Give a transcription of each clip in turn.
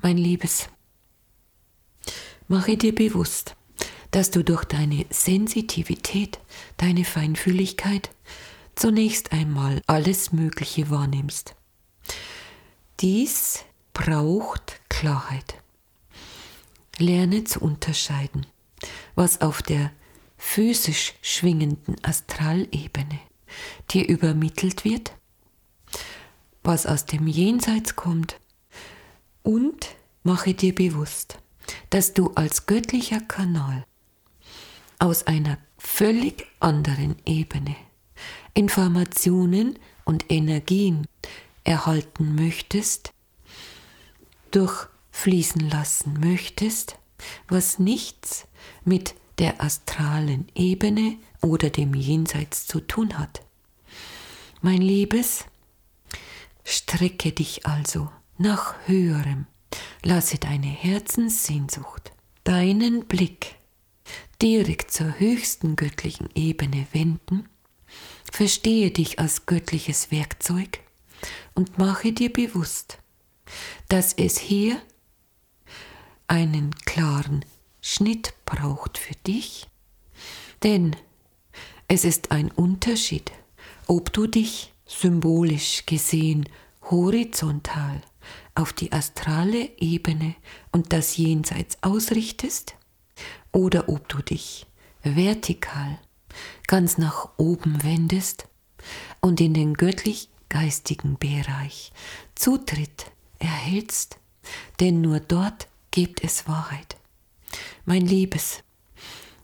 Mein Liebes, mache dir bewusst, dass du durch deine Sensitivität, deine Feinfühligkeit zunächst einmal alles Mögliche wahrnimmst. Dies braucht Klarheit. Lerne zu unterscheiden, was auf der physisch schwingenden Astralebene dir übermittelt wird, was aus dem Jenseits kommt und mache dir bewusst, dass du als göttlicher Kanal aus einer völlig anderen Ebene Informationen und Energien erhalten möchtest, durchfließen lassen möchtest, was nichts mit der astralen Ebene oder dem Jenseits zu tun hat. Mein Liebes, strecke dich also nach höherem, lasse deine Herzenssehnsucht, deinen Blick direkt zur höchsten göttlichen Ebene wenden, verstehe dich als göttliches Werkzeug und mache dir bewusst, dass es hier einen klaren Schnitt braucht für dich, denn es ist ein Unterschied, ob du dich symbolisch gesehen horizontal auf die astrale Ebene und das Jenseits ausrichtest oder ob du dich vertikal ganz nach oben wendest und in den göttlich-geistigen Bereich Zutritt erhältst, denn nur dort gibt es Wahrheit. Mein Liebes,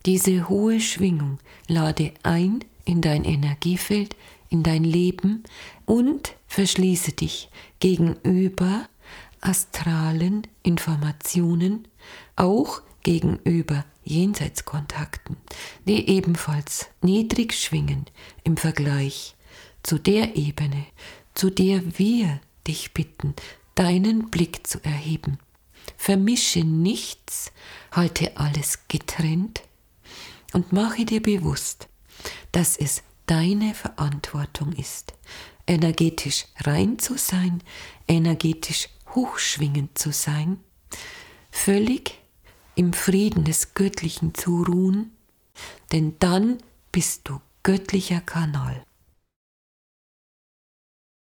diese hohe Schwingung lade ein in dein Energiefeld, in dein Leben und verschließe dich gegenüber astralen Informationen, auch gegenüber Jenseitskontakten, die ebenfalls niedrig schwingen im Vergleich zu der Ebene, zu der wir dich bitten, deinen Blick zu erheben. Vermische nichts, halte alles getrennt und mache dir bewusst, dass es deine Verantwortung ist, energetisch rein zu sein, energetisch hochschwingend zu sein, völlig im Frieden des Göttlichen zu ruhen, denn dann bist du göttlicher Kanal.